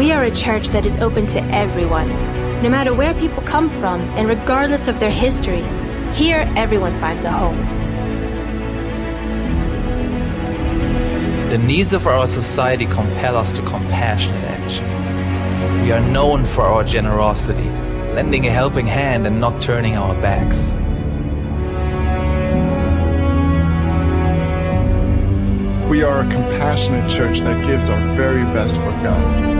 We are a church that is open to everyone, no matter where people come from and regardless of their history. Here, everyone finds a home. The needs of our society compel us to compassionate action. We are known for our generosity, lending a helping hand and not turning our backs. We are a compassionate church that gives our very best for God.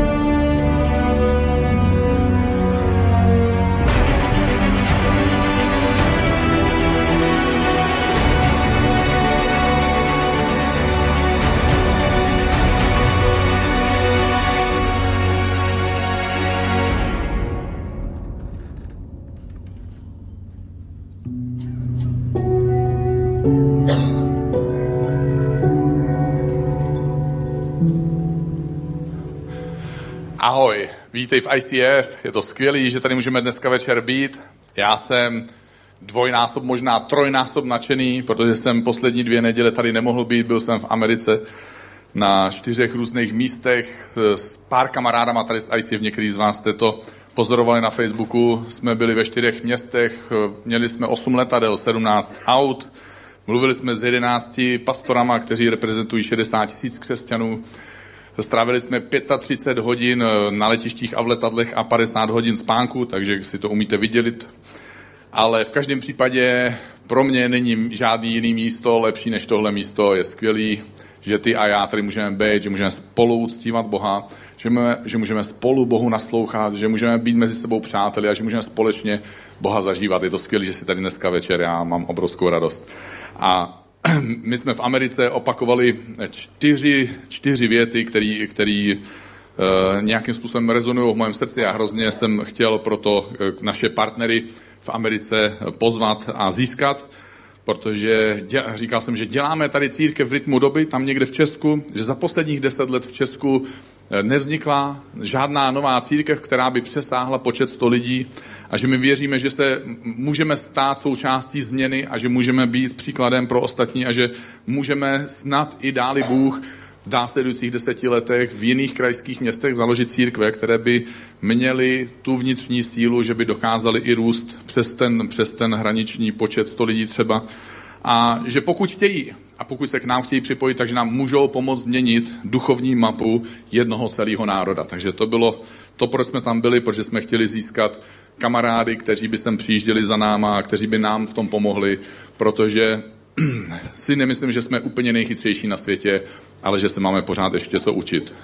Vítej v ICF, je to skvělé, že tady můžeme dneska večer být. Já jsem dvojnásob, možná trojnásob nadšený, protože jsem poslední dvě neděle tady nemohl být, byl jsem v Americe na čtyřech různých místech s pár kamarádama tady z ICF, některý z vás jste to pozorovali na Facebooku, jsme byli ve čtyřech městech, měli jsme 8 letadel, 17 aut, mluvili jsme s 11 pastorama, kteří reprezentují 60 tisíc křesťanů, Strávili jsme 35 hodin eh, na letištích a v letadlech a 50 hodin spánku, takže si to umíte vydělit. Ale v každém případě pro mě není žádný jiný místo lepší než tohle místo. Je skvělý, že ty a já tady můžeme být, že můžeme spolu uctívat Boha, že můžeme, že můžeme spolu Bohu naslouchat, že můžeme být mezi sebou přáteli a že můžeme společně Boha zažívat. Je to skvělé, že si tady dneska večer, já mám obrovskou radost. A my jsme v Americe opakovali čtyři, čtyři věty, které který, uh, nějakým způsobem rezonují v mém srdci. A hrozně jsem chtěl proto uh, naše partnery v Americe pozvat a získat, protože dě, říkal jsem, že děláme tady církev v rytmu doby, tam někde v Česku, že za posledních deset let v Česku eh, nevznikla žádná nová církev, která by přesáhla počet 100 lidí a že my věříme, že se můžeme stát součástí změny a že můžeme být příkladem pro ostatní a že můžeme snad i dáli Bůh v následujících deseti letech v jiných krajských městech založit církve, které by měly tu vnitřní sílu, že by dokázali i růst přes ten, přes ten hraniční počet 100 lidí třeba. A že pokud chtějí, a pokud se k nám chtějí připojit, takže nám můžou pomoct změnit duchovní mapu jednoho celého národa. Takže to bylo to, proč jsme tam byli, protože jsme chtěli získat kamarády, kteří by sem přijížděli za náma, kteří by nám v tom pomohli, protože si nemyslím, že jsme úplně nejchytřejší na světě, ale že se máme pořád ještě co učit.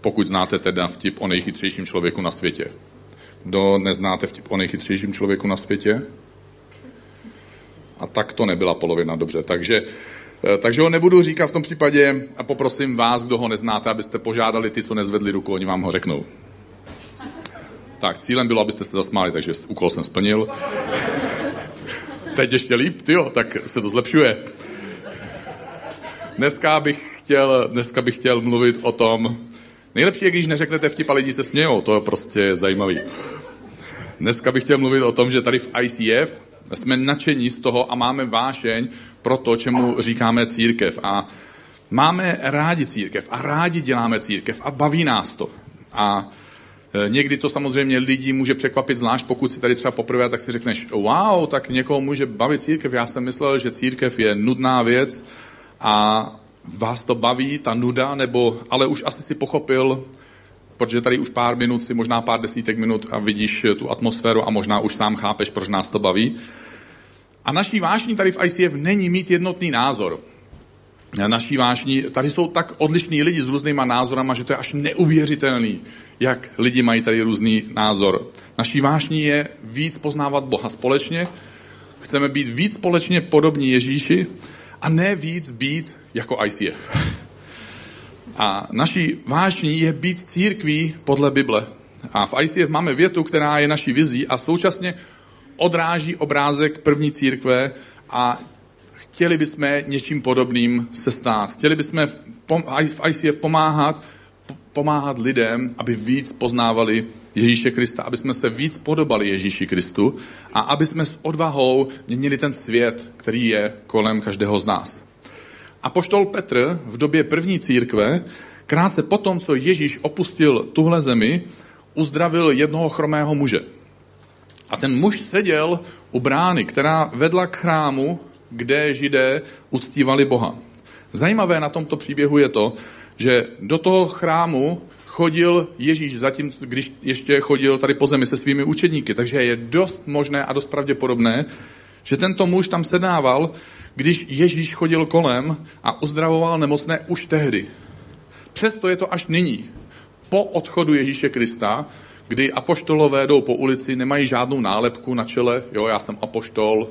Pokud znáte teda vtip o nejchytřejším člověku na světě. Kdo neznáte vtip o nejchytřejším člověku na světě? A tak to nebyla polovina, dobře. Takže, eh, takže ho nebudu říkat v tom případě a poprosím vás, kdo ho neznáte, abyste požádali ty, co nezvedli ruku, oni vám ho řeknou. Tak, cílem bylo, abyste se zasmáli, takže úkol jsem splnil. Teď ještě líp, tyjo, tak se to zlepšuje. Dneska bych chtěl, dneska bych chtěl mluvit o tom, nejlepší je, když neřeknete vtip a lidi se smějou, to je prostě zajímavý. Dneska bych chtěl mluvit o tom, že tady v ICF jsme nadšení z toho a máme vášeň pro to, čemu říkáme církev. A máme rádi církev a rádi děláme církev a baví nás to. A někdy to samozřejmě lidi může překvapit, zvlášť pokud si tady třeba poprvé, tak si řekneš, wow, tak někoho může bavit církev. Já jsem myslel, že církev je nudná věc a vás to baví, ta nuda, nebo, ale už asi si pochopil, protože tady už pár minut si, možná pár desítek minut a vidíš tu atmosféru a možná už sám chápeš, proč nás to baví. A naší vášní tady v ICF není mít jednotný názor. Naší vášní, tady jsou tak odlišní lidi s různýma názorama, že to je až neuvěřitelný jak lidi mají tady různý názor. Naší vášní je víc poznávat Boha společně, chceme být víc společně podobní Ježíši a ne víc být jako ICF. A naší vášní je být církví podle Bible. A v ICF máme větu, která je naší vizí a současně odráží obrázek první církve a chtěli bychom něčím podobným se stát. Chtěli bychom v ICF pomáhat pomáhat lidem, aby víc poznávali Ježíše Krista, aby jsme se víc podobali Ježíši Kristu a aby jsme s odvahou měnili ten svět, který je kolem každého z nás. A poštol Petr v době první církve, Krátce potom, co Ježíš opustil tuhle zemi, uzdravil jednoho chromého muže. A ten muž seděl u brány, která vedla k chrámu, kde židé uctívali Boha. Zajímavé na tomto příběhu je to, že do toho chrámu chodil Ježíš zatím, když ještě chodil tady po zemi se svými učedníky. Takže je dost možné a dost pravděpodobné, že tento muž tam sedával, když Ježíš chodil kolem a uzdravoval nemocné už tehdy. Přesto je to až nyní, po odchodu Ježíše Krista, kdy apoštolové jdou po ulici, nemají žádnou nálepku na čele, jo, já jsem apoštol.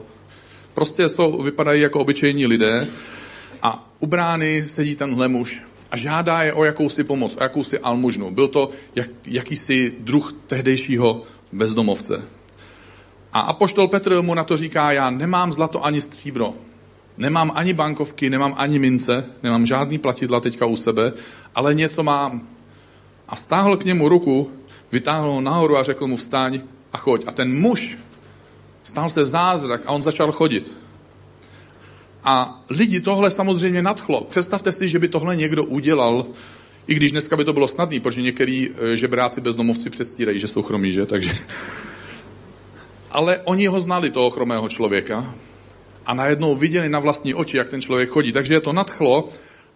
Prostě jsou, vypadají jako obyčejní lidé a u brány sedí tenhle muž a žádá je o jakousi pomoc, o jakousi almužnu. Byl to jak, jakýsi druh tehdejšího bezdomovce. A apoštol Petr mu na to říká, já nemám zlato ani stříbro, nemám ani bankovky, nemám ani mince, nemám žádný platidla teďka u sebe, ale něco mám. A stáhl k němu ruku, vytáhl ho nahoru a řekl mu vstaň a choď. A ten muž stál se zázrak a on začal chodit. A lidi tohle samozřejmě nadchlo. Představte si, že by tohle někdo udělal, i když dneska by to bylo snadné, protože některý eh, žebráci bezdomovci předstírají, že jsou chromí, že? Takže... Ale oni ho znali, toho chromého člověka, a najednou viděli na vlastní oči, jak ten člověk chodí. Takže je to nadchlo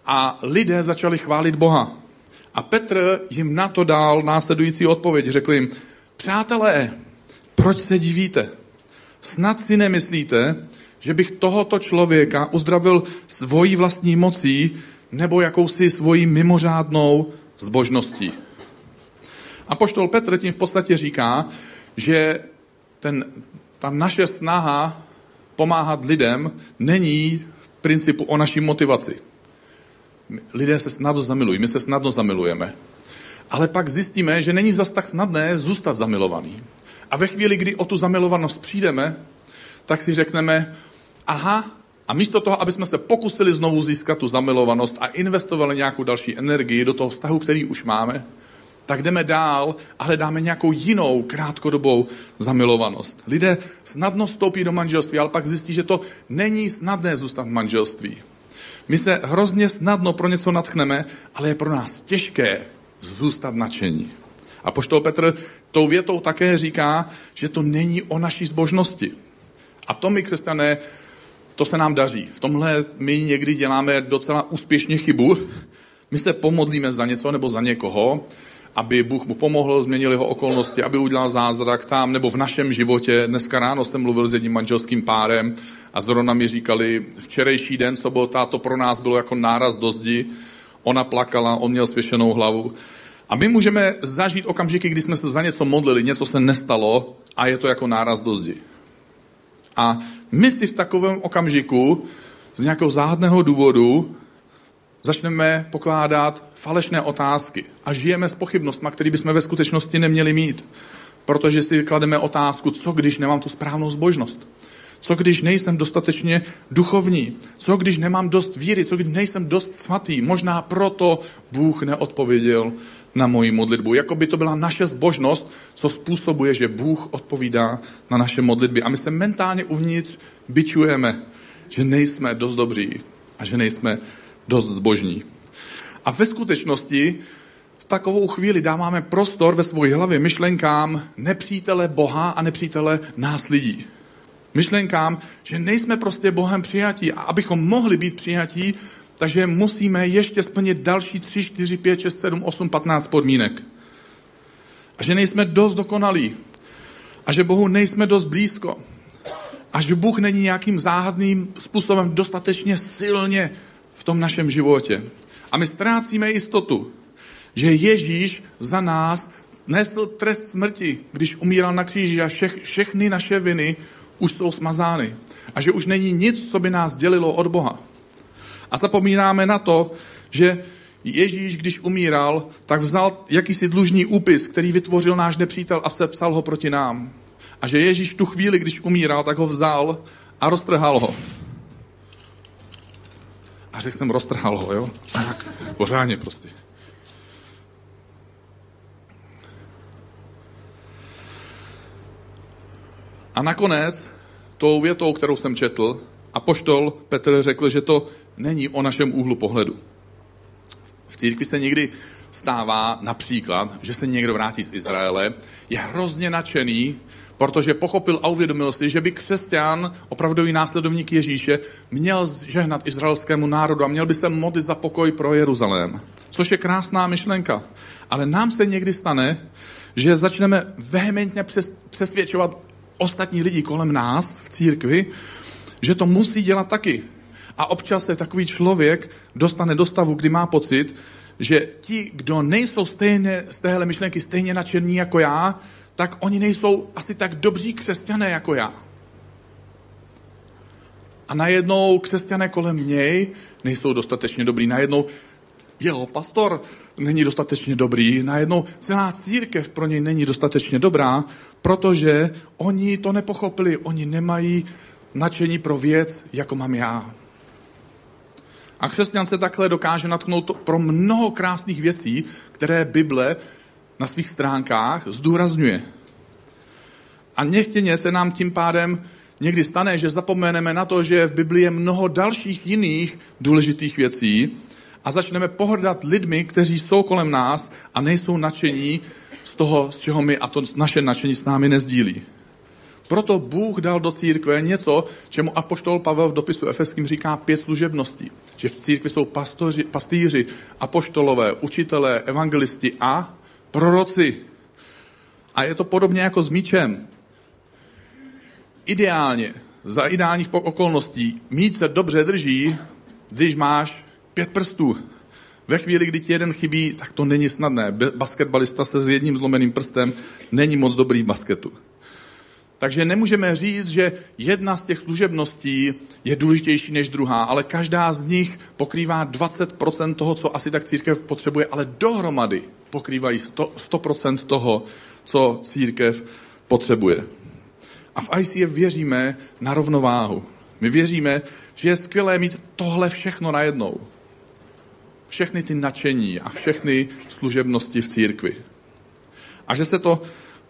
a lidé začali chválit Boha. A Petr jim na to dal následující odpověď. Řekl jim, přátelé, proč se divíte? Snad si nemyslíte, že bych tohoto člověka uzdravil svojí vlastní mocí nebo jakousi svojí mimořádnou zbožností. A poštol Petr tím v podstatě říká, že ten, ta naše snaha pomáhat lidem není v principu o naší motivaci. Lidé se snadno zamilují, my se snadno zamilujeme. Ale pak zjistíme, že není zas tak snadné zůstat zamilovaný. A ve chvíli, kdy o tu zamilovanost přijdeme, tak si řekneme, aha, a místo toho, aby jsme se pokusili znovu získat tu zamilovanost a investovali nějakou další energii do toho vztahu, který už máme, tak jdeme dál a hledáme nějakou jinou krátkodobou zamilovanost. Lidé snadno vstoupí do manželství, ale pak zjistí, že to není snadné zůstat v manželství. My se hrozně snadno pro něco natchneme, ale je pro nás těžké zůstat nadšení. A poštol Petr tou větou také říká, že to není o naší zbožnosti. A to my, křesťané, to se nám daří. V tomhle my někdy děláme docela úspěšně chybu. My se pomodlíme za něco nebo za někoho, aby Bůh mu pomohl, změnil jeho okolnosti, aby udělal zázrak tam nebo v našem životě. Dneska ráno jsem mluvil s jedním manželským párem a zrovna mi říkali, včerejší den, sobota, to pro nás bylo jako náraz do zdi. Ona plakala, on měl svěšenou hlavu. A my můžeme zažít okamžiky, kdy jsme se za něco modlili, něco se nestalo a je to jako náraz do zdi. A my si v takovém okamžiku z nějakého záhadného důvodu začneme pokládat falešné otázky a žijeme s pochybnostmi, které bychom ve skutečnosti neměli mít. Protože si klademe otázku, co když nemám tu správnou zbožnost? Co když nejsem dostatečně duchovní? Co když nemám dost víry? Co když nejsem dost svatý? Možná proto Bůh neodpověděl na moji modlitbu. Jako by to byla naše zbožnost, co způsobuje, že Bůh odpovídá na naše modlitby. A my se mentálně uvnitř byčujeme, že nejsme dost dobří a že nejsme dost zbožní. A ve skutečnosti v takovou chvíli dáváme prostor ve své hlavě myšlenkám nepřítele Boha a nepřítele nás lidí. Myšlenkám, že nejsme prostě Bohem přijatí a abychom mohli být přijatí, takže musíme ještě splnit další 3, 4, 5, 6, 7, 8, 15 podmínek. A že nejsme dost dokonalí. A že Bohu nejsme dost blízko. A že Bůh není nějakým záhadným způsobem dostatečně silně v tom našem životě. A my ztrácíme jistotu, že Ježíš za nás nesl trest smrti, když umíral na kříži a všech, všechny naše viny už jsou smazány. A že už není nic, co by nás dělilo od Boha. A zapomínáme na to, že Ježíš, když umíral, tak vzal jakýsi dlužní úpis, který vytvořil náš nepřítel a sepsal ho proti nám. A že Ježíš v tu chvíli, když umíral, tak ho vzal a roztrhal ho. A řekl jsem, roztrhal ho, jo? Tak, pořádně prostě. A nakonec, tou větou, kterou jsem četl, a poštol Petr řekl, že to není o našem úhlu pohledu. V církvi se někdy stává například, že se někdo vrátí z Izraele, je hrozně nadšený, protože pochopil a uvědomil si, že by křesťan, opravdový následovník Ježíše, měl žehnat izraelskému národu a měl by se modlit za pokoj pro Jeruzalém. Což je krásná myšlenka. Ale nám se někdy stane, že začneme vehementně přes, přesvědčovat ostatní lidi kolem nás v církvi, že to musí dělat taky. A občas se takový člověk dostane do stavu, kdy má pocit, že ti, kdo nejsou stejně, z téhle myšlenky stejně nadšení jako já, tak oni nejsou asi tak dobří křesťané jako já. A najednou křesťané kolem něj nejsou dostatečně dobrý. Najednou jeho pastor není dostatečně dobrý. Najednou celá církev pro něj není dostatečně dobrá, protože oni to nepochopili. Oni nemají nadšení pro věc, jako mám já. A křesťan se takhle dokáže natknout pro mnoho krásných věcí, které Bible na svých stránkách zdůrazňuje. A nechtěně se nám tím pádem někdy stane, že zapomeneme na to, že v Biblii je mnoho dalších jiných důležitých věcí a začneme pohrdat lidmi, kteří jsou kolem nás a nejsou nadšení z toho, z čeho my a to naše nadšení s námi nezdílí. Proto Bůh dal do církve něco, čemu apoštol Pavel v dopisu Efeským říká pět služebností. Že v církvi jsou pastoři, pastýři, apoštolové, učitelé, evangelisti a proroci. A je to podobně jako s míčem. Ideálně, za ideálních okolností, mít se dobře drží, když máš pět prstů. Ve chvíli, kdy ti jeden chybí, tak to není snadné. Basketbalista se s jedním zlomeným prstem není moc dobrý v basketu. Takže nemůžeme říct, že jedna z těch služebností je důležitější než druhá, ale každá z nich pokrývá 20% toho, co asi tak církev potřebuje, ale dohromady pokrývají 100%, 100% toho, co církev potřebuje. A v ICF věříme na rovnováhu. My věříme, že je skvělé mít tohle všechno najednou. Všechny ty nadšení a všechny služebnosti v církvi. A že se to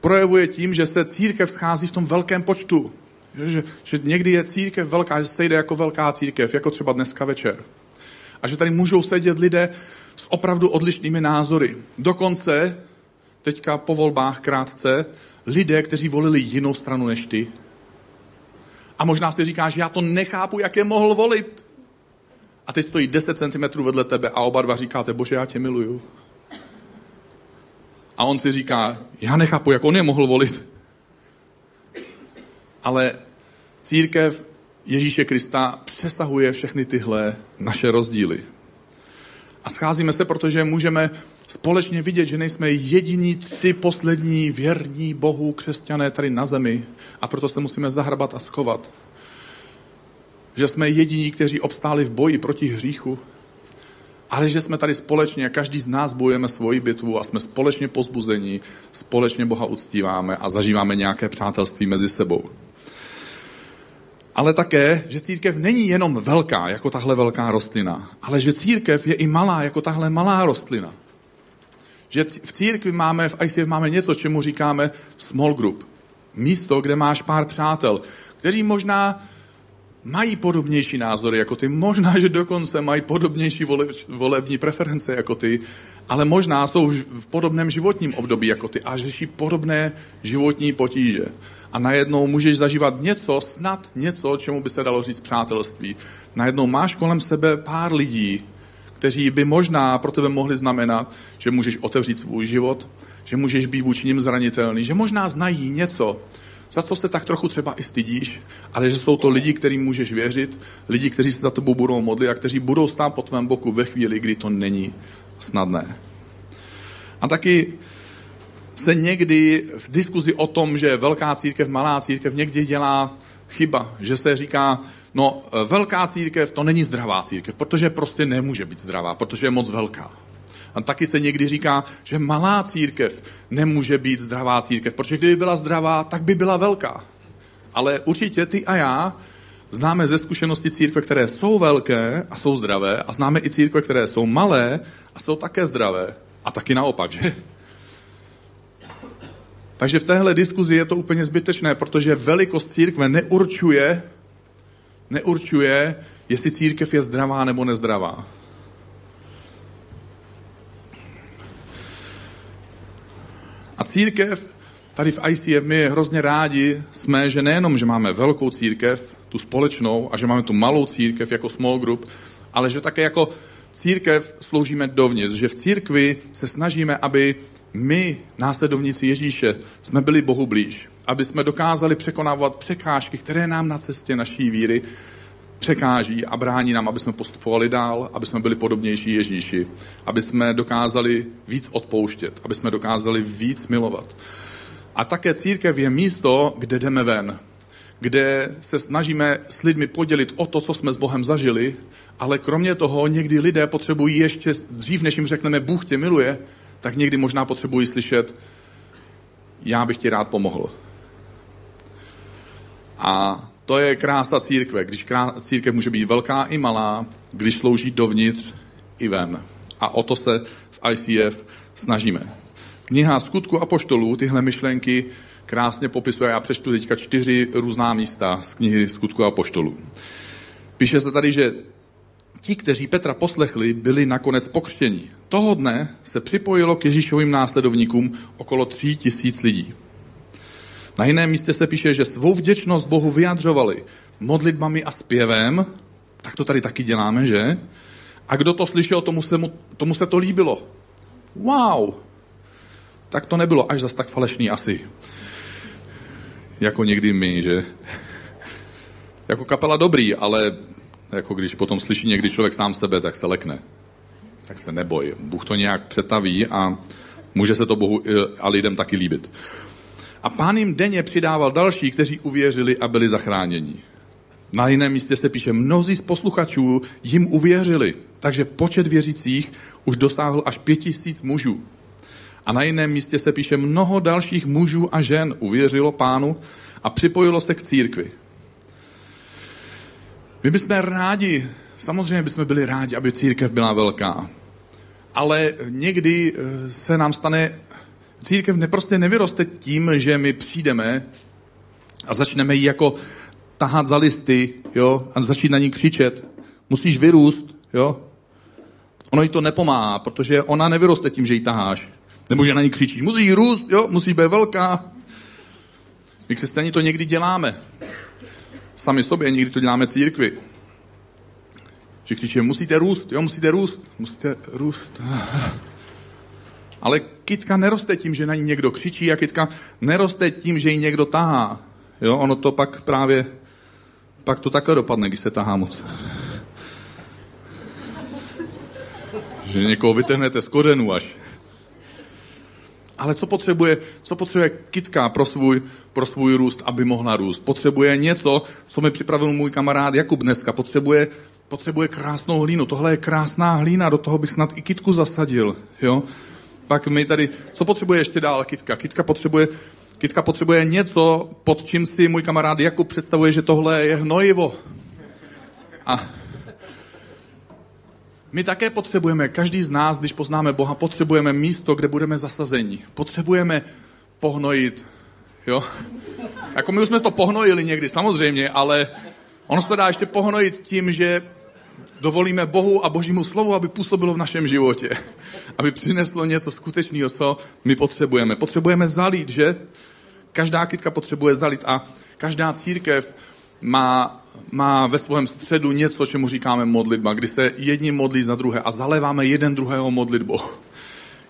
projevuje tím, že se církev schází v tom velkém počtu. Že, že někdy je církev velká, že se jde jako velká církev, jako třeba dneska večer. A že tady můžou sedět lidé s opravdu odlišnými názory. Dokonce, teďka po volbách krátce, lidé, kteří volili jinou stranu než ty. A možná si říkáš, já to nechápu, jak je mohl volit. A teď stojí 10 cm vedle tebe a oba dva říkáte, bože, já tě miluju. A on si říká, já nechápu, jak on je mohl volit. Ale církev Ježíše Krista přesahuje všechny tyhle naše rozdíly. A scházíme se, protože můžeme společně vidět, že nejsme jediní tři poslední věrní Bohu křesťané tady na zemi. A proto se musíme zahrabat a schovat. Že jsme jediní, kteří obstáli v boji proti hříchu, ale že jsme tady společně, každý z nás bojujeme svoji bitvu a jsme společně pozbuzení, společně Boha uctíváme a zažíváme nějaké přátelství mezi sebou. Ale také, že církev není jenom velká, jako tahle velká rostlina, ale že církev je i malá, jako tahle malá rostlina. Že v církvi máme, v ICF máme něco, čemu říkáme small group. Místo, kde máš pár přátel, kteří možná mají podobnější názory jako ty, možná, že dokonce mají podobnější vole, volební preference jako ty, ale možná jsou v podobném životním období jako ty a řeší podobné životní potíže. A najednou můžeš zažívat něco, snad něco, čemu by se dalo říct přátelství. Najednou máš kolem sebe pár lidí, kteří by možná pro tebe mohli znamenat, že můžeš otevřít svůj život, že můžeš být vůči ním zranitelný, že možná znají něco, za co se tak trochu třeba i stydíš, ale že jsou to lidi, kterým můžeš věřit, lidi, kteří se za tebou budou modlit a kteří budou stát po tvém boku ve chvíli, kdy to není snadné. A taky se někdy v diskuzi o tom, že velká církev, malá církev někdy dělá chyba, že se říká, no velká církev to není zdravá církev, protože prostě nemůže být zdravá, protože je moc velká. A taky se někdy říká, že malá církev nemůže být zdravá církev, protože kdyby byla zdravá, tak by byla velká. Ale určitě ty a já známe ze zkušenosti církve, které jsou velké a jsou zdravé a známe i církve, které jsou malé a jsou také zdravé. A taky naopak, že? Takže v téhle diskuzi je to úplně zbytečné, protože velikost církve neurčuje, neurčuje, jestli církev je zdravá nebo nezdravá. A církev, tady v ICF my hrozně rádi jsme, že nejenom, že máme velkou církev, tu společnou, a že máme tu malou církev jako small group, ale že také jako církev sloužíme dovnitř, že v církvi se snažíme, aby my, následovníci Ježíše, jsme byli Bohu blíž, aby jsme dokázali překonávat překážky, které nám na cestě naší víry překáží a brání nám, aby jsme postupovali dál, aby jsme byli podobnější Ježíši, aby jsme dokázali víc odpouštět, aby jsme dokázali víc milovat. A také církev je místo, kde jdeme ven, kde se snažíme s lidmi podělit o to, co jsme s Bohem zažili, ale kromě toho někdy lidé potřebují ještě dřív, než jim řekneme Bůh tě miluje, tak někdy možná potřebují slyšet já bych ti rád pomohl. A to je krása církve, když církev může být velká i malá, když slouží dovnitř i ven. A o to se v ICF snažíme. Kniha skutku a poštolů tyhle myšlenky krásně popisuje. Já přečtu teďka čtyři různá místa z knihy skutku a poštolů. Píše se tady, že ti, kteří Petra poslechli, byli nakonec pokřtěni. Toho dne se připojilo k Ježíšovým následovníkům okolo tří tisíc lidí. Na jiném místě se píše, že svou vděčnost Bohu vyjadřovali modlitbami a zpěvem, tak to tady taky děláme, že? A kdo to slyšel, tomu se, mu, tomu se to líbilo. Wow! Tak to nebylo až zas tak falešný asi. Jako někdy my, že? Jako kapela dobrý, ale jako když potom slyší někdy člověk sám sebe, tak se lekne. Tak se neboj. Bůh to nějak přetaví a může se to Bohu eh, a lidem taky líbit. A pán jim denně přidával další, kteří uvěřili a byli zachráněni. Na jiném místě se píše, mnozí z posluchačů jim uvěřili, takže počet věřících už dosáhl až pět tisíc mužů. A na jiném místě se píše, mnoho dalších mužů a žen uvěřilo pánu a připojilo se k církvi. My bychom rádi, samozřejmě bychom byli rádi, aby církev byla velká. Ale někdy eh, se nám stane církev neprostě nevyroste tím, že my přijdeme a začneme jí jako tahat za listy, jo, a začít na ní křičet. Musíš vyrůst, jo. Ono jí to nepomáhá, protože ona nevyroste tím, že ji taháš. Nebo že na ní křičíš. Musíš růst, jo, musíš být velká. My křesťani to někdy děláme. Sami sobě někdy to děláme církvi. Že křičíme, musíte růst, jo, musíte růst, musíte růst. Ale kytka neroste tím, že na ní někdo křičí a kytka neroste tím, že ji někdo tahá. Jo, ono to pak právě, pak to takhle dopadne, když se tahá moc. Že někoho vytrhnete z kořenů až. Ale co potřebuje, co potřebuje kytka pro svůj, pro svůj růst, aby mohla růst? Potřebuje něco, co mi připravil můj kamarád Jakub dneska. Potřebuje, potřebuje krásnou hlínu. Tohle je krásná hlína, do toho bych snad i kytku zasadil. Jo? Pak my tady, co potřebuje ještě dál Kitka? Kitka potřebuje, Kitka potřebuje něco, pod čím si můj kamarád Jakub představuje, že tohle je hnojivo. A my také potřebujeme, každý z nás, když poznáme Boha, potřebujeme místo, kde budeme zasazeni. Potřebujeme pohnojit. Jo? Jako my už jsme to pohnojili někdy, samozřejmě, ale ono se to dá ještě pohnojit tím, že dovolíme Bohu a Božímu slovu, aby působilo v našem životě. Aby přineslo něco skutečného, co my potřebujeme. Potřebujeme zalít, že? Každá kytka potřebuje zalít a každá církev má, má ve svém středu něco, čemu říkáme modlitba, kdy se jedni modlí za druhé a zaléváme jeden druhého modlitbou.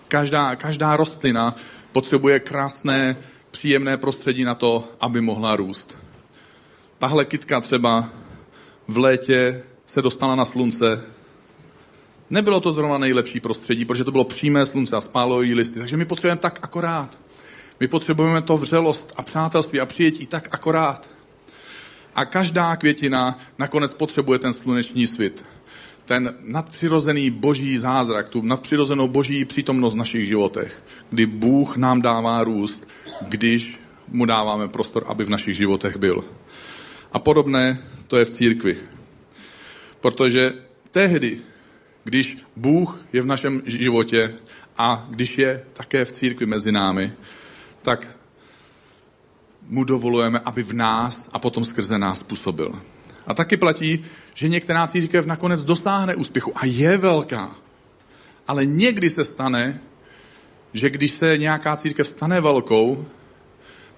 Každá, každá rostlina potřebuje krásné, příjemné prostředí na to, aby mohla růst. Tahle kytka třeba v létě se dostala na slunce. Nebylo to zrovna nejlepší prostředí, protože to bylo přímé slunce a spálo jí listy. Takže my potřebujeme tak akorát. My potřebujeme to vřelost a přátelství a přijetí tak akorát. A každá květina nakonec potřebuje ten sluneční svit. Ten nadpřirozený boží zázrak, tu nadpřirozenou boží přítomnost v našich životech, kdy Bůh nám dává růst, když mu dáváme prostor, aby v našich životech byl. A podobné to je v církvi. Protože tehdy, když Bůh je v našem životě a když je také v církvi mezi námi, tak mu dovolujeme, aby v nás a potom skrze nás působil. A taky platí, že některá církev nakonec dosáhne úspěchu a je velká. Ale někdy se stane, že když se nějaká církev stane velkou,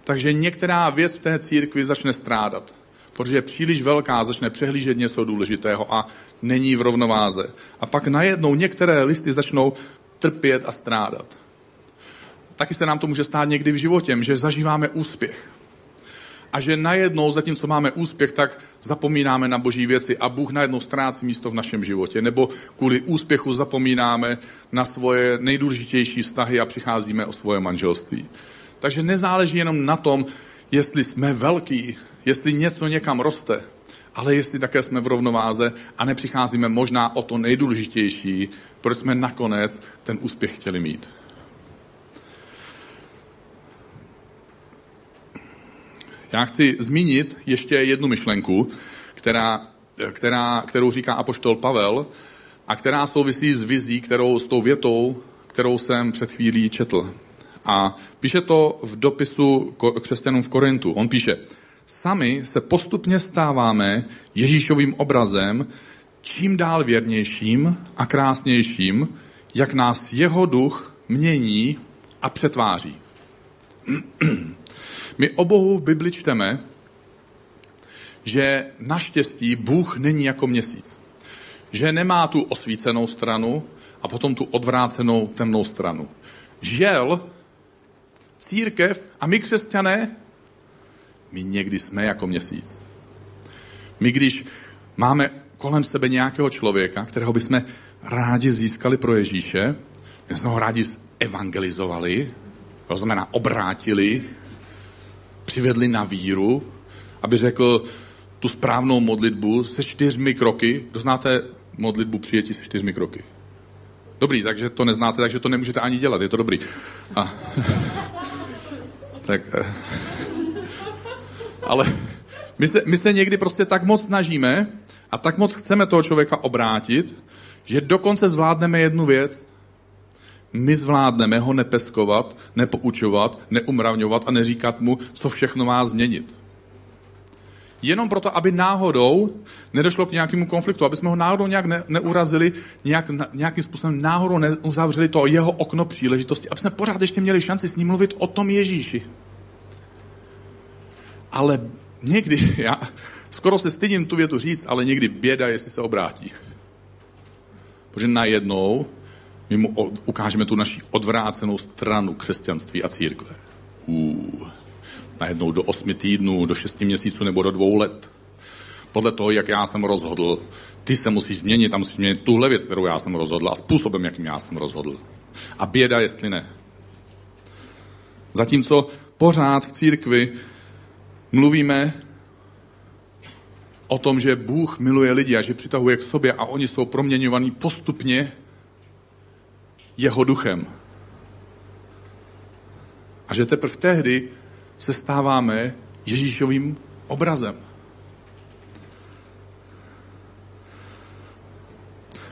takže některá věc v té církvi začne strádat. Protože je příliš velká, začne přehlížet něco důležitého a není v rovnováze. A pak najednou některé listy začnou trpět a strádat. Taky se nám to může stát někdy v životě, že zažíváme úspěch. A že najednou, zatímco máme úspěch, tak zapomínáme na boží věci a Bůh najednou ztrácí místo v našem životě. Nebo kvůli úspěchu zapomínáme na svoje nejdůležitější vztahy a přicházíme o svoje manželství. Takže nezáleží jenom na tom, jestli jsme velký, jestli něco někam roste, ale jestli také jsme v rovnováze a nepřicházíme možná o to nejdůležitější, proč jsme nakonec ten úspěch chtěli mít. Já chci zmínit ještě jednu myšlenku, která, která, kterou říká apoštol Pavel a která souvisí s vizí, kterou, s tou větou, kterou jsem před chvílí četl. A píše to v dopisu křesťanům v Korintu. On píše, sami se postupně stáváme Ježíšovým obrazem, čím dál věrnějším a krásnějším, jak nás jeho duch mění a přetváří. My o Bohu v Bibli čteme, že naštěstí Bůh není jako měsíc. Že nemá tu osvícenou stranu a potom tu odvrácenou temnou stranu. Žel, církev a my křesťané, my někdy jsme jako měsíc. My když máme kolem sebe nějakého člověka, kterého bychom rádi získali pro Ježíše, my jsme ho rádi evangelizovali, to znamená obrátili, přivedli na víru, aby řekl tu správnou modlitbu se čtyřmi kroky. Kdo znáte modlitbu přijetí se čtyřmi kroky? Dobrý, takže to neznáte, takže to nemůžete ani dělat, je to dobrý. A, tak, eh, ale my se, my se někdy prostě tak moc snažíme a tak moc chceme toho člověka obrátit, že dokonce zvládneme jednu věc, my zvládneme ho nepeskovat, nepoučovat, neumravňovat a neříkat mu, co všechno má změnit. Jenom proto, aby náhodou nedošlo k nějakému konfliktu, aby jsme ho náhodou nějak ne, neurazili, nějak, nějakým způsobem náhodou neuzavřeli to jeho okno příležitosti, aby jsme pořád ještě měli šanci s ním mluvit o tom Ježíši. Ale někdy, já skoro se stydím tu větu říct, ale někdy běda, jestli se obrátí. Protože najednou my mu ukážeme tu naši odvrácenou stranu křesťanství a církve. Uh, najednou do osmi týdnů, do šesti měsíců nebo do dvou let. Podle toho, jak já jsem rozhodl, ty se musíš změnit a musíš změnit tuhle věc, kterou já jsem rozhodl a způsobem, jakým já jsem rozhodl. A běda, jestli ne. Zatímco pořád v církvi mluvíme o tom, že Bůh miluje lidi a že přitahuje k sobě a oni jsou proměňovaní postupně jeho duchem. A že teprve tehdy se stáváme Ježíšovým obrazem.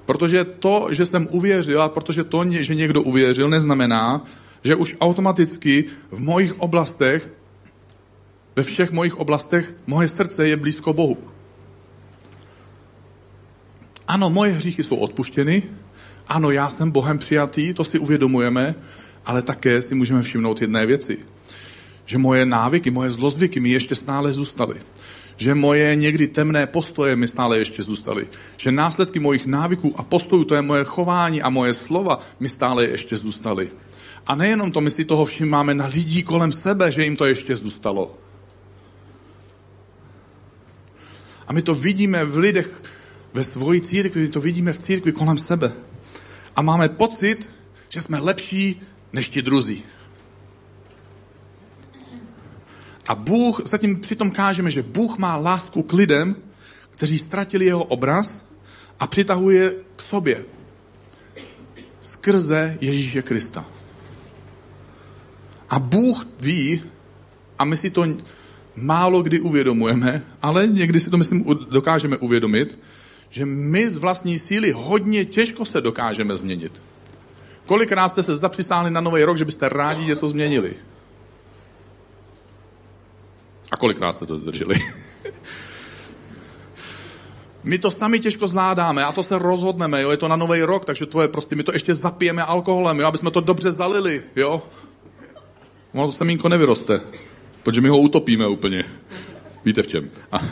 Protože to, že jsem uvěřil a protože to, že někdo uvěřil, neznamená, že už automaticky v mojich oblastech, ve všech mojich oblastech, moje srdce je blízko Bohu. Ano, moje hříchy jsou odpuštěny, ano, já jsem Bohem přijatý, to si uvědomujeme, ale také si můžeme všimnout jedné věci. Že moje návyky, moje zlozvyky mi ještě stále zůstaly. Že moje někdy temné postoje mi stále ještě zůstaly. Že následky mojich návyků a postojů, to je moje chování a moje slova, mi stále ještě zůstaly. A nejenom to, my si toho všímáme na lidí kolem sebe, že jim to ještě zůstalo. A my to vidíme v lidech, ve svoji církvi, my to vidíme v církvi kolem sebe a máme pocit, že jsme lepší než ti druzí. A Bůh, zatím přitom kážeme, že Bůh má lásku k lidem, kteří ztratili jeho obraz a přitahuje k sobě skrze Ježíše Krista. A Bůh ví, a my si to málo kdy uvědomujeme, ale někdy si to, myslím, dokážeme uvědomit, že my z vlastní síly hodně těžko se dokážeme změnit. Kolikrát jste se zapřisáhli na nový rok, že byste rádi něco změnili? A kolikrát jste to drželi? my to sami těžko zvládáme a to se rozhodneme, jo, je to na nový rok, takže to je prostě, my to ještě zapijeme alkoholem, jo, aby jsme to dobře zalili, jo. Ono to semínko nevyroste, protože my ho utopíme úplně. Víte v čem. A,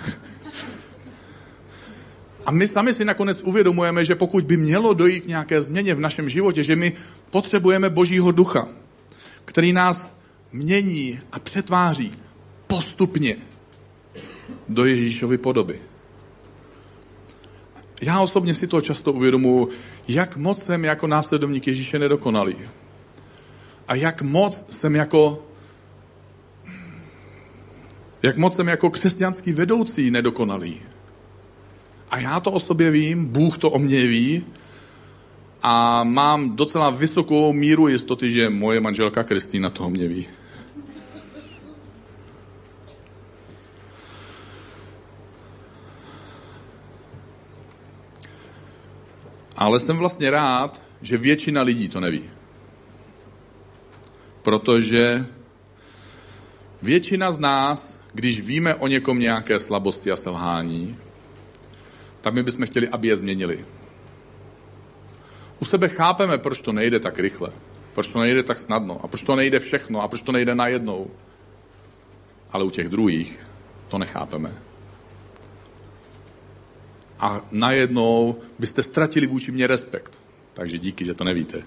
a my sami si nakonec uvědomujeme, že pokud by mělo dojít nějaké změně v našem životě, že my potřebujeme Božího ducha, který nás mění a přetváří postupně do Ježíšovy podoby. Já osobně si to často uvědomuji, jak moc jsem jako následovník Ježíše nedokonalý. A jak moc jsem jako jak moc jsem jako křesťanský vedoucí nedokonalý. A já to o sobě vím, Bůh to o mě ví a mám docela vysokou míru jistoty, že moje manželka Kristýna toho mě ví. Ale jsem vlastně rád, že většina lidí to neví. Protože většina z nás, když víme o někom nějaké slabosti a selhání, tak my bychom chtěli, aby je změnili. U sebe chápeme, proč to nejde tak rychle, proč to nejde tak snadno a proč to nejde všechno a proč to nejde najednou. Ale u těch druhých to nechápeme a najednou byste ztratili vůči mě respekt. Takže díky, že to nevíte.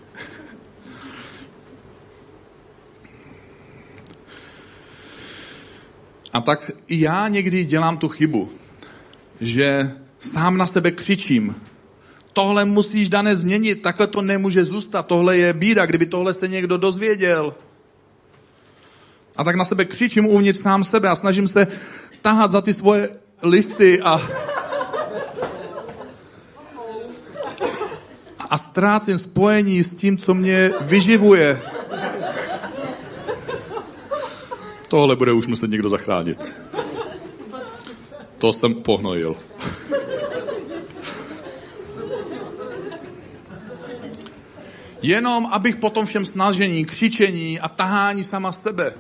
A tak i já někdy dělám tu chybu, že sám na sebe křičím. Tohle musíš, Dané, změnit, takhle to nemůže zůstat, tohle je bída, kdyby tohle se někdo dozvěděl. A tak na sebe křičím uvnitř sám sebe a snažím se tahat za ty svoje listy a a ztrácím spojení s tím, co mě vyživuje. Tohle bude už muset někdo zachránit. To jsem pohnojil. Jenom abych potom všem snažení, křičení a tahání sama sebe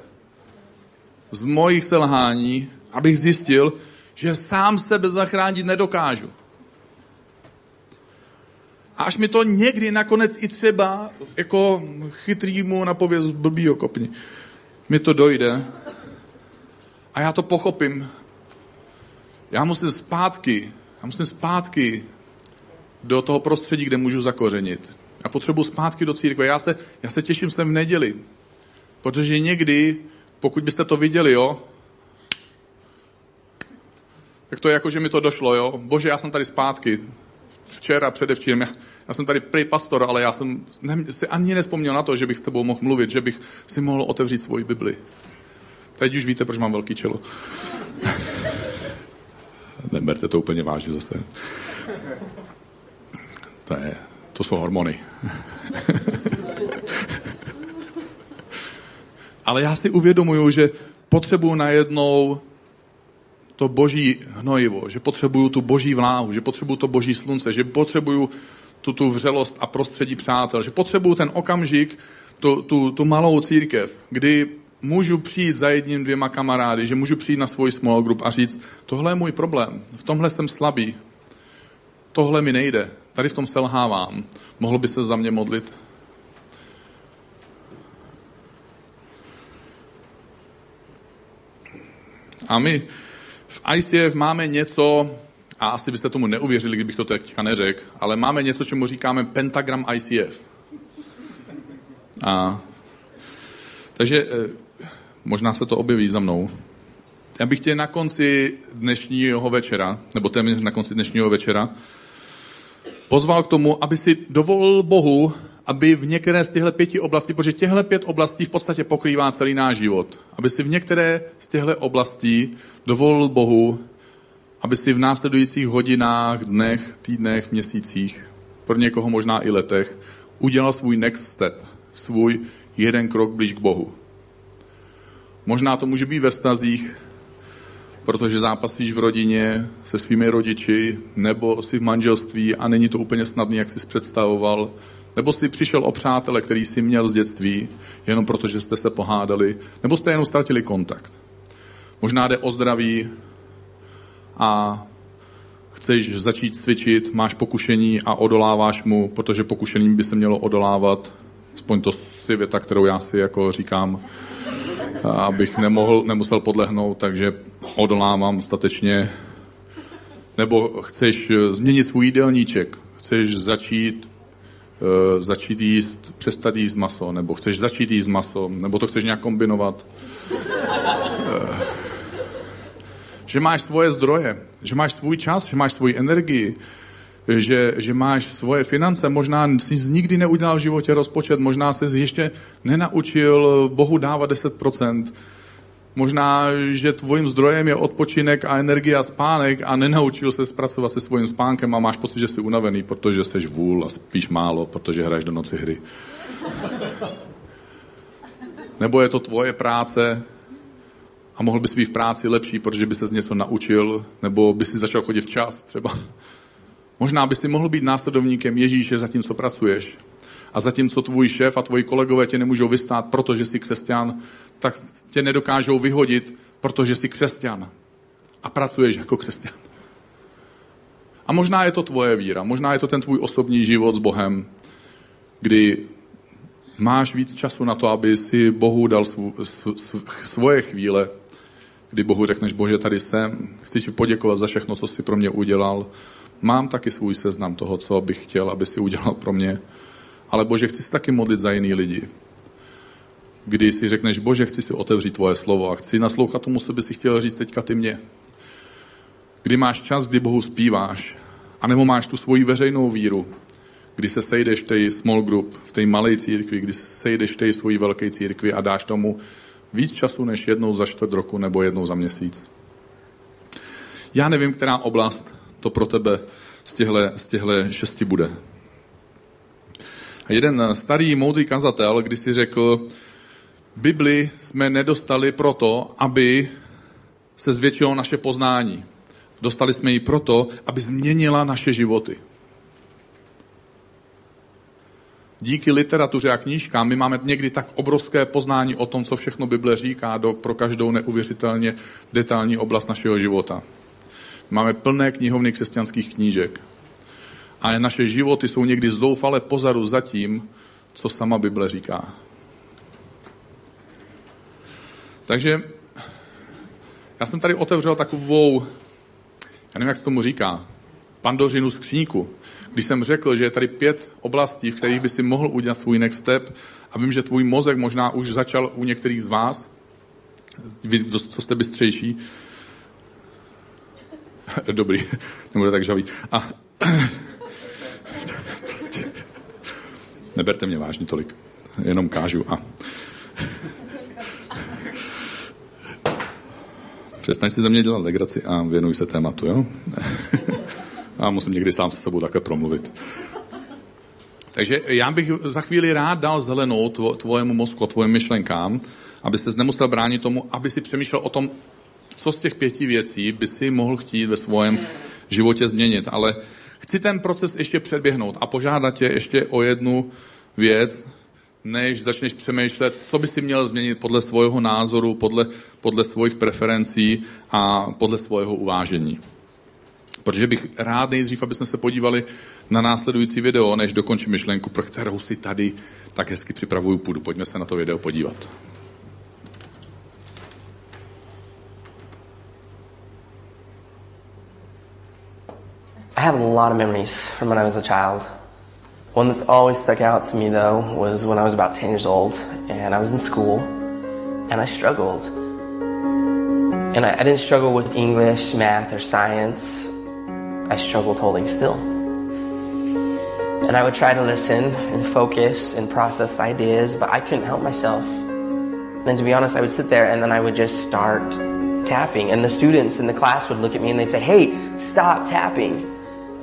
z mojich selhání, abych zjistil, že sám sebe zachránit nedokážu. A až mi to někdy nakonec i třeba jako chytrýmu napověz blbýho kopni, mi to dojde a já to pochopím. Já musím zpátky, já musím zpátky do toho prostředí, kde můžu zakořenit. Já potřebuji zpátky do církve. Já se, já se těším sem v neděli, protože někdy, pokud byste to viděli, jo, tak to je jako, že mi to došlo, jo. Bože, já jsem tady zpátky včera, předevčírem, já, já jsem tady prý pastor, ale já jsem ne, si ani nespomněl na to, že bych s tebou mohl mluvit, že bych si mohl otevřít svoji Bibli. Teď už víte, proč mám velký čelo. Neberte to úplně vážně zase. To, je, to jsou hormony. ale já si uvědomuju, že potřebuju najednou to boží hnojivo, že potřebuju tu boží vláhu, že potřebuju to boží slunce, že potřebuju tu, tu vřelost a prostředí přátel, že potřebuju ten okamžik, tu, tu, tu malou církev, kdy můžu přijít za jedním, dvěma kamarády, že můžu přijít na svůj small group a říct, tohle je můj problém, v tomhle jsem slabý, tohle mi nejde, tady v tom selhávám, mohl by se za mě modlit? A my v ICF máme něco, a asi byste tomu neuvěřili, kdybych to teďka neřekl, ale máme něco, čemu říkáme pentagram ICF. A, takže eh, možná se to objeví za mnou. Já bych tě na konci dnešního večera, nebo téměř na konci dnešního večera, pozval k tomu, aby si dovolil Bohu, aby v některé z těchto pěti oblastí, protože těchto pět oblastí v podstatě pokrývá celý náš život, aby si v některé z těchto oblastí dovolil Bohu, aby si v následujících hodinách, dnech, týdnech, měsících, pro někoho možná i letech, udělal svůj next step, svůj jeden krok blíž k Bohu. Možná to může být ve stazích, protože zápasíš v rodině se svými rodiči, nebo si v manželství a není to úplně snadné, jak jsi představoval, nebo jsi přišel o přátele, který jsi měl z dětství, jenom protože jste se pohádali, nebo jste jenom ztratili kontakt. Možná jde o zdraví a chceš začít cvičit, máš pokušení a odoláváš mu, protože pokušením by se mělo odolávat. Aspoň to si věta, kterou já si jako říkám, abych nemohl, nemusel podlehnout, takže odolávám statečně. Nebo chceš změnit svůj jídelníček, chceš začít uh, začít jíst, přestat jíst maso, nebo chceš začít jíst maso, nebo to chceš nějak kombinovat. Uh, že máš svoje zdroje, že máš svůj čas, že máš svoji energii, že, že máš svoje finance, možná jsi nikdy neudělal v životě rozpočet, možná jsi ještě nenaučil Bohu dávat 10%, možná, že tvojím zdrojem je odpočinek a energie a spánek a nenaučil se zpracovat se svým spánkem a máš pocit, že jsi unavený, protože jsi vůl a spíš málo, protože hraješ do noci hry. Nebo je to tvoje práce, a mohl bys být v práci lepší, protože by se z něco naučil, nebo by si začal chodit včas třeba. Možná by si mohl být následovníkem Ježíše, zatímco pracuješ. A zatímco tvůj šéf a tvoji kolegové tě nemůžou vystát, protože jsi křesťan, tak tě nedokážou vyhodit, protože jsi křesťan. A pracuješ jako křesťan. A možná je to tvoje víra, možná je to ten tvůj osobní život s Bohem, kdy máš víc času na to, aby si Bohu dal svů, svoje chvíle, kdy Bohu řekneš, Bože, tady jsem, chci ti poděkovat za všechno, co jsi pro mě udělal. Mám taky svůj seznam toho, co bych chtěl, aby si udělal pro mě. Ale Bože, chci se taky modlit za jiný lidi. Kdy si řekneš, Bože, chci si otevřít tvoje slovo a chci naslouchat tomu, co by si chtěl říct teďka ty mě. Kdy máš čas, kdy Bohu zpíváš, anebo máš tu svoji veřejnou víru, kdy se sejdeš v té small group, v té malé církvi, kdy se sejdeš v té svojí velké církvi a dáš tomu víc času než jednou za čtvrt roku nebo jednou za měsíc. Já nevím, která oblast to pro tebe z těchto, z těchto šesti bude. A jeden starý moudrý kazatel, když si řekl, Bibli jsme nedostali proto, aby se zvětšilo naše poznání. Dostali jsme ji proto, aby změnila naše životy díky literatuře a knížkám my máme někdy tak obrovské poznání o tom, co všechno Bible říká do, pro každou neuvěřitelně detailní oblast našeho života. Máme plné knihovny křesťanských knížek. A naše životy jsou někdy zoufale pozadu za tím, co sama Bible říká. Takže já jsem tady otevřel takovou, já nevím, jak se tomu říká, pandořinu skříňku, když jsem řekl, že je tady pět oblastí, v kterých by si mohl udělat svůj next step a vím, že tvůj mozek možná už začal u některých z vás, vy, co jste bystřejší, dobrý, nebude tak žavý. A prostě, neberte mě vážně tolik, jenom kážu. A Přestaň si ze mě dělat legraci a věnuj se tématu, jo? a musím někdy sám se sebou také promluvit. Takže já bych za chvíli rád dal zelenou tvojemu mozku, tvojim myšlenkám, aby se nemusel bránit tomu, aby si přemýšlel o tom, co z těch pěti věcí by si mohl chtít ve svém životě změnit. Ale chci ten proces ještě předběhnout a požádat tě ještě o jednu věc, než začneš přemýšlet, co by si měl změnit podle svého názoru, podle, podle svých preferencí a podle svého uvážení. Protože bych rád nejdřív, aby jsme se podívali na následující video, než dokončím myšlenku, pro kterou si tady tak hezky připravuju půdu. Pojďme se na to video podívat. I have a lot of memories from when I was a child. One that's always stuck out to me, though, was when I was about 10 years old and I was in school and I struggled. And I, I didn't struggle with English, math, or science. I struggled holding still. And I would try to listen and focus and process ideas, but I couldn't help myself. And to be honest, I would sit there and then I would just start tapping. And the students in the class would look at me and they'd say, Hey, stop tapping.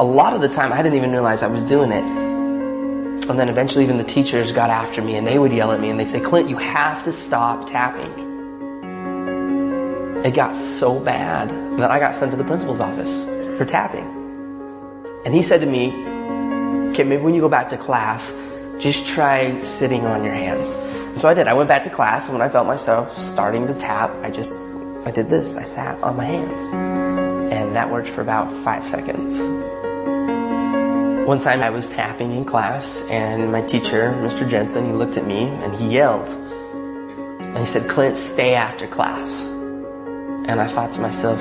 A lot of the time, I didn't even realize I was doing it. And then eventually, even the teachers got after me and they would yell at me and they'd say, Clint, you have to stop tapping. It got so bad that I got sent to the principal's office for tapping. And he said to me, okay, maybe when you go back to class, just try sitting on your hands. And so I did. I went back to class, and when I felt myself starting to tap, I just, I did this. I sat on my hands. and that worked for about five seconds. One time I was tapping in class, and my teacher, Mr. Jensen, he looked at me and he yelled. And he said, Clint, stay after class. And I thought to myself,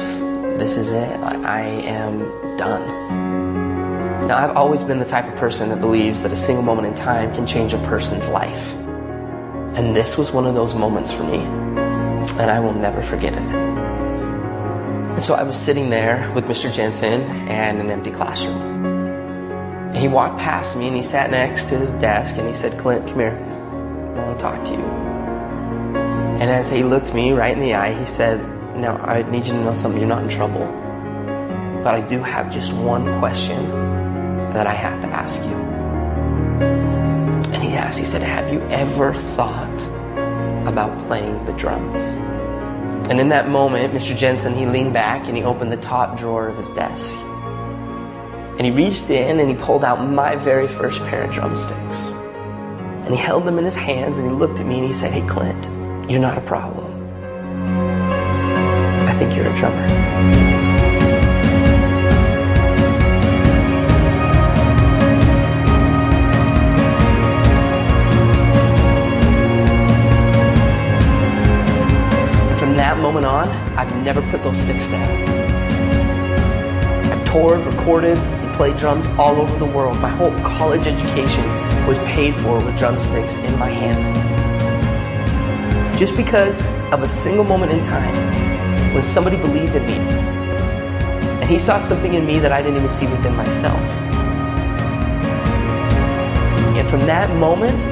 this is it. I am done. Now, I've always been the type of person that believes that a single moment in time can change a person's life. And this was one of those moments for me. And I will never forget it. And so I was sitting there with Mr. Jensen and an empty classroom. And he walked past me and he sat next to his desk and he said, Clint, come here. I want to talk to you. And as he looked me right in the eye, he said, Now, I need you to know something. You're not in trouble. But I do have just one question that I have to ask you. And he asked, he said, Have you ever thought about playing the drums? And in that moment, Mr. Jensen, he leaned back and he opened the top drawer of his desk. And he reached in and he pulled out my very first pair of drumsticks. And he held them in his hands and he looked at me and he said, Hey, Clint, you're not a problem. I think you're a drummer. And from that moment on, I've never put those sticks down. I've toured, recorded, played drums all over the world. My whole college education was paid for with drumsticks in my hand. Just because of a single moment in time when somebody believed in me and he saw something in me that I didn't even see within myself. And from that moment,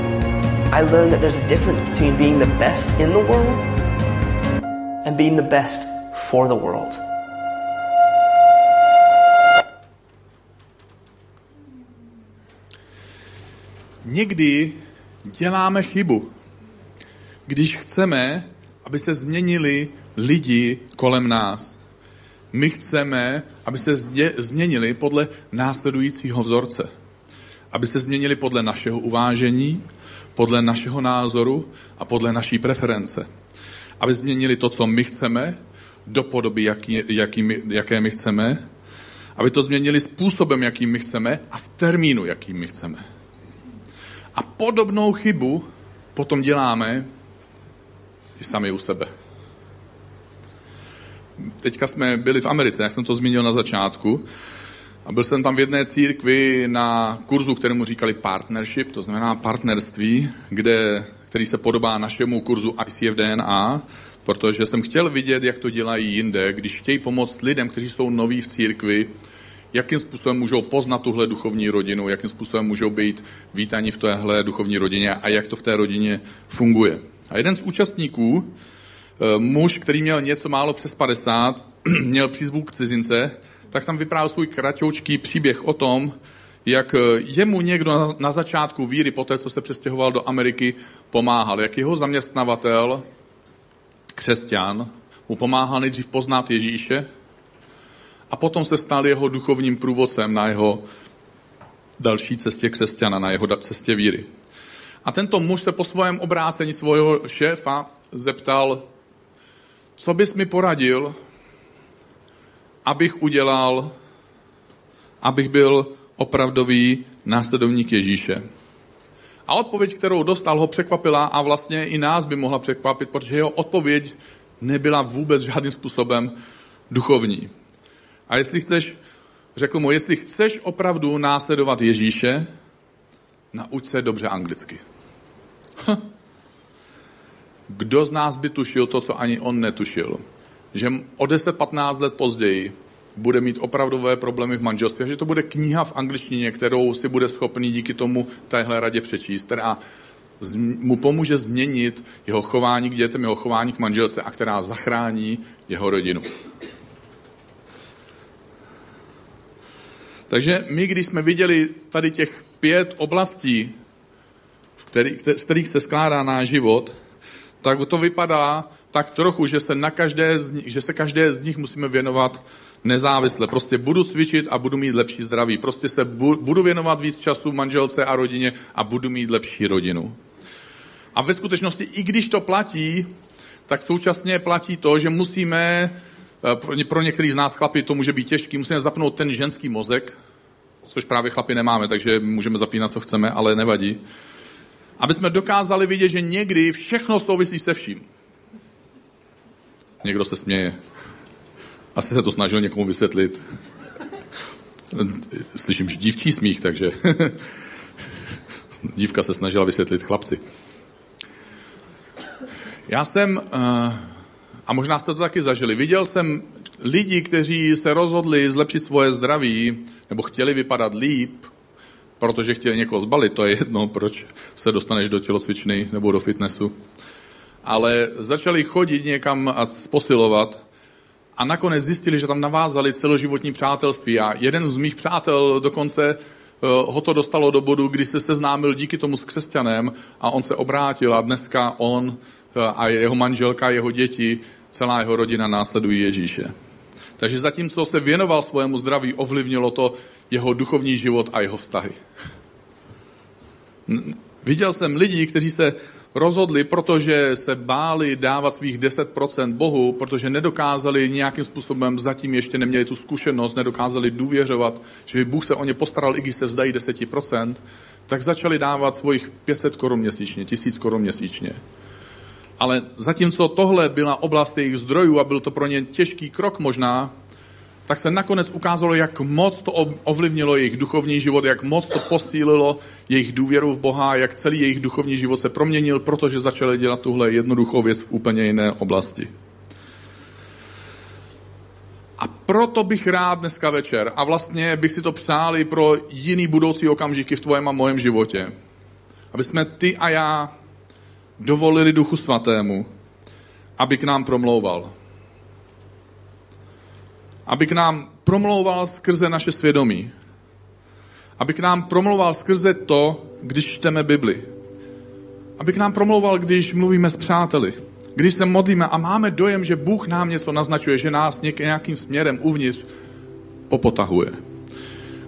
I learned that there's a difference between being the best in the world and being the best for the world. Někdy děláme chybu, když chceme, aby se změnili lidi kolem nás. My chceme, aby se změ- změnili podle následujícího vzorce. Aby se změnili podle našeho uvážení, podle našeho názoru a podle naší preference. Aby změnili to, co my chceme, do podoby, jaký, jaký my, jaké my chceme, aby to změnili způsobem, jakým my chceme a v termínu, jakým my chceme. A podobnou chybu potom děláme i sami u sebe. Teďka jsme byli v Americe, jak jsem to zmínil na začátku, a byl jsem tam v jedné církvi na kurzu, kterému říkali partnership, to znamená partnerství, kde, který se podobá našemu kurzu ICF DNA, protože jsem chtěl vidět, jak to dělají jinde, když chtějí pomoct lidem, kteří jsou noví v církvi, jakým způsobem můžou poznat tuhle duchovní rodinu, jakým způsobem můžou být vítaní v téhle duchovní rodině a jak to v té rodině funguje. A jeden z účastníků, eh, muž, který měl něco málo přes 50, měl přízvuk cizince, tak tam vyprávěl svůj kratoučký příběh o tom, jak eh, jemu někdo na začátku víry, po té, co se přestěhoval do Ameriky, pomáhal. Jak jeho zaměstnavatel, křesťan, mu pomáhal nejdřív poznat Ježíše a potom se stal jeho duchovním průvodcem na jeho další cestě křesťana, na jeho cestě víry. A tento muž se po svém obrácení svého šéfa zeptal, co bys mi poradil, abych udělal, abych byl opravdový následovník Ježíše. A odpověď, kterou dostal, ho překvapila a vlastně i nás by mohla překvapit, protože jeho odpověď nebyla vůbec žádným způsobem duchovní. A jestli chceš, řekl mu, jestli chceš opravdu následovat Ježíše, nauč se dobře anglicky. Kdo z nás by tušil to, co ani on netušil? Že o 10-15 let později bude mít opravdové problémy v manželství a že to bude kniha v angličtině, kterou si bude schopný díky tomu téhle radě přečíst, která mu pomůže změnit jeho chování k dětem, jeho chování k manželce a která zachrání jeho rodinu. Takže my, když jsme viděli tady těch pět oblastí, který, z kterých se skládá náš život, tak to vypadá tak trochu, že se, na každé z nich, že se každé z nich musíme věnovat nezávisle. Prostě budu cvičit a budu mít lepší zdraví. Prostě se budu věnovat víc času manželce a rodině a budu mít lepší rodinu. A ve skutečnosti, i když to platí, tak současně platí to, že musíme pro, ně, pro některý z nás chlapy to může být těžký, musíme zapnout ten ženský mozek, což právě chlapy nemáme, takže můžeme zapínat, co chceme, ale nevadí. Aby jsme dokázali vidět, že někdy všechno souvisí se vším. Někdo se směje. Asi se to snažil někomu vysvětlit. Slyším dívčí smích, takže dívka se snažila vysvětlit chlapci. Já jsem, eh, a možná jste to taky zažili, viděl jsem lidi, kteří se rozhodli zlepšit svoje zdraví, nebo chtěli vypadat líp, protože chtěli někoho zbalit, to je jedno, proč se dostaneš do tělocvičny nebo do fitnessu. Ale začali chodit někam a posilovat a nakonec zjistili, že tam navázali celoživotní přátelství. A jeden z mých přátel dokonce eh, ho to dostalo do bodu, kdy se seznámil díky tomu s křesťanem a on se obrátil a dneska on eh, a jeho manželka, jeho děti, celá jeho rodina následují Ježíše. Takže zatímco se věnoval svému zdraví, ovlivnilo to jeho duchovní život a jeho vztahy. Viděl jsem lidi, kteří se rozhodli, protože se báli dávat svých 10% Bohu, protože nedokázali nějakým způsobem, zatím ještě neměli tu zkušenost, nedokázali důvěřovat, že by Bůh se o ně postaral, i když se vzdají 10%, tak začali dávat svojich 500 korun měsíčně, 1000 korun měsíčně. Ale zatímco tohle byla oblast jejich zdrojů a byl to pro ně těžký krok možná, tak se nakonec ukázalo, jak moc to ovlivnilo jejich duchovní život, jak moc to posílilo jejich důvěru v Boha, jak celý jejich duchovní život se proměnil, protože začali dělat tuhle jednoduchou věc v úplně jiné oblasti. A proto bych rád dneska večer, a vlastně bych si to přáli pro jiný budoucí okamžiky v tvojem a mojem životě, aby jsme ty a já dovolili Duchu Svatému, aby k nám promlouval aby k nám promlouval skrze naše svědomí. Aby k nám promlouval skrze to, když čteme Bibli. Aby k nám promlouval, když mluvíme s přáteli. Když se modlíme a máme dojem, že Bůh nám něco naznačuje, že nás nějakým směrem uvnitř popotahuje.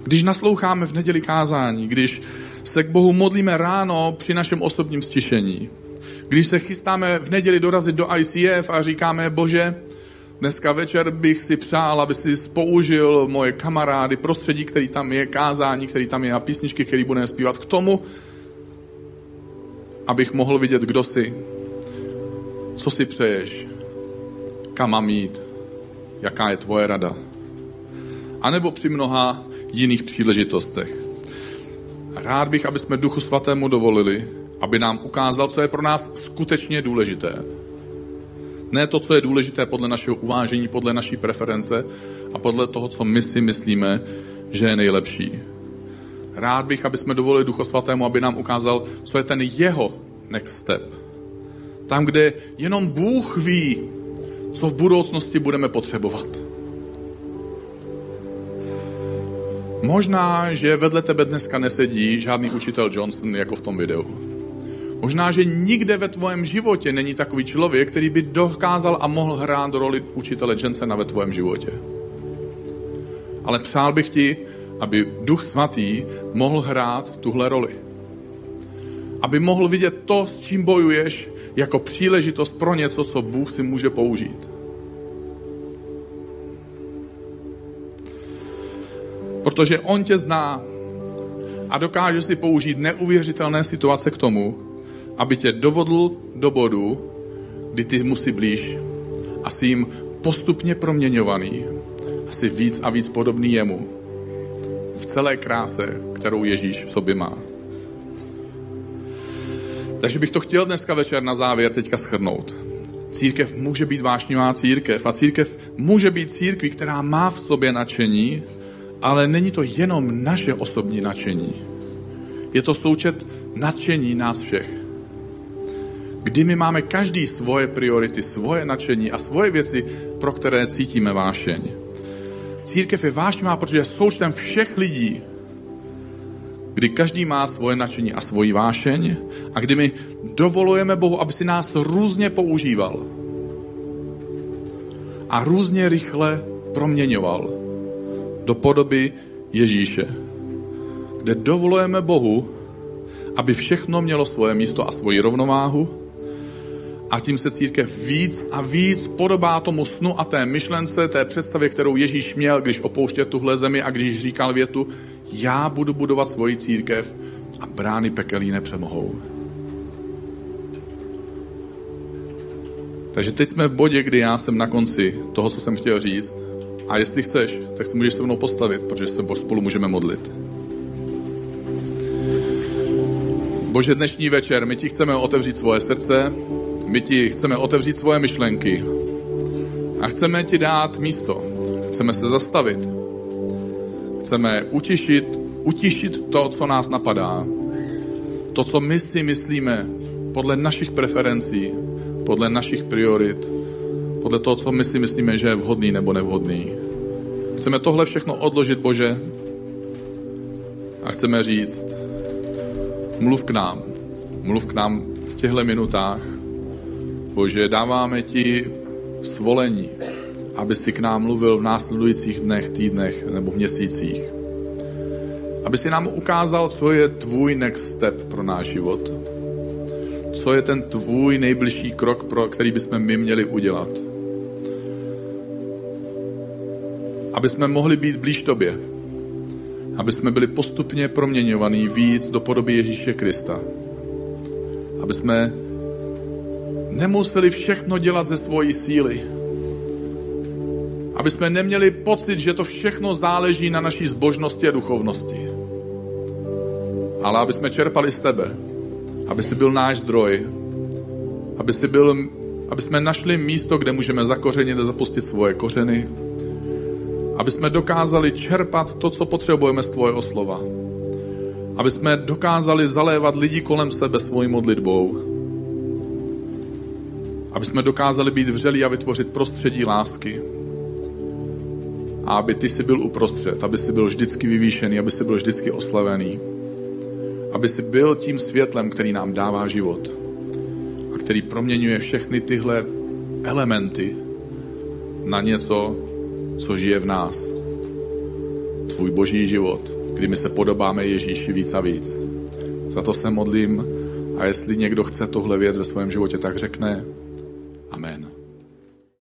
Když nasloucháme v neděli kázání, když se k Bohu modlíme ráno při našem osobním stišení, když se chystáme v neděli dorazit do ICF a říkáme, Bože, Dneska večer bych si přál, aby si použil moje kamarády, prostředí, který tam je, kázání, který tam je a písničky, který budeme zpívat k tomu, abych mohl vidět, kdo jsi, co si přeješ, kam mám jít, jaká je tvoje rada. A nebo při mnoha jiných příležitostech. Rád bych, aby jsme Duchu Svatému dovolili, aby nám ukázal, co je pro nás skutečně důležité ne to, co je důležité podle našeho uvážení, podle naší preference a podle toho, co my si myslíme, že je nejlepší. Rád bych, aby jsme dovolili Duchu Svatému, aby nám ukázal, co je ten jeho next step. Tam, kde jenom Bůh ví, co v budoucnosti budeme potřebovat. Možná, že vedle tebe dneska nesedí žádný učitel Johnson jako v tom videu. Možná, že nikde ve tvém životě není takový člověk, který by dokázal a mohl hrát roli učitele Jensena ve tvém životě. Ale přál bych ti, aby Duch Svatý mohl hrát tuhle roli. Aby mohl vidět to, s čím bojuješ, jako příležitost pro něco, co Bůh si může použít. Protože On tě zná a dokáže si použít neuvěřitelné situace k tomu, aby tě dovodl do bodu, kdy ty musí blíž a jsi jim postupně proměňovaný a jsi víc a víc podobný jemu v celé kráse, kterou Ježíš v sobě má. Takže bych to chtěl dneska večer na závěr teďka schrnout. Církev může být vášnivá církev a církev může být církví, která má v sobě nadšení, ale není to jenom naše osobní nadšení. Je to součet nadšení nás všech kdy my máme každý svoje priority, svoje nadšení a svoje věci, pro které cítíme vášeň. Církev je vášnivá, protože je součtem všech lidí, kdy každý má svoje nadšení a svoji vášeň a kdy my dovolujeme Bohu, aby si nás různě používal a různě rychle proměňoval do podoby Ježíše, kde dovolujeme Bohu, aby všechno mělo svoje místo a svoji rovnováhu A tím se církev víc a víc podobá tomu snu a té myšlence, té představě, kterou Ježíš měl, když opouštěl tuhle zemi a když říkal větu, já budu budovat svoji církev a brány pekelí nepřemohou. Takže teď jsme v bodě, kdy já jsem na konci toho, co jsem chtěl říct. A jestli chceš, tak se můžeš se mnou postavit, protože se spolu můžeme modlit. Bože, dnešní večer, my ti chceme otevřít svoje srdce, my ti chceme otevřít svoje myšlenky a chceme ti dát místo. Chceme se zastavit. Chceme utišit, utišit to, co nás napadá. To, co my si myslíme podle našich preferencí, podle našich priorit, podle toho, co my si myslíme, že je vhodný nebo nevhodný. Chceme tohle všechno odložit, Bože, a chceme říct, mluv k nám, mluv k nám v těchto minutách. Bože, dáváme ti svolení, aby si k nám mluvil v následujících dnech, týdnech nebo měsících. Aby si nám ukázal, co je tvůj next step pro náš život co je ten tvůj nejbližší krok, pro který bychom my měli udělat. Aby jsme mohli být blíž tobě. Aby jsme byli postupně proměňovaní víc do podoby Ježíše Krista. Aby jsme nemuseli všechno dělat ze svojí síly. Aby jsme neměli pocit, že to všechno záleží na naší zbožnosti a duchovnosti. Ale aby jsme čerpali z tebe. Aby si byl náš zdroj, aby, si byl, aby jsme našli místo, kde můžeme zakořenit a zapustit svoje kořeny, aby jsme dokázali čerpat to, co potřebujeme z tvojeho slova, aby jsme dokázali zalévat lidi kolem sebe svojí modlitbou, aby jsme dokázali být vřelí a vytvořit prostředí lásky, a aby ty si byl uprostřed, aby si byl vždycky vyvýšený, aby si byl vždycky oslavený aby si byl tím světlem, který nám dává život a který proměňuje všechny tyhle elementy na něco, co žije v nás. Tvůj boží život, kdy my se podobáme Ježíši víc a víc. Za to se modlím a jestli někdo chce tohle věc ve svém životě, tak řekne Amen.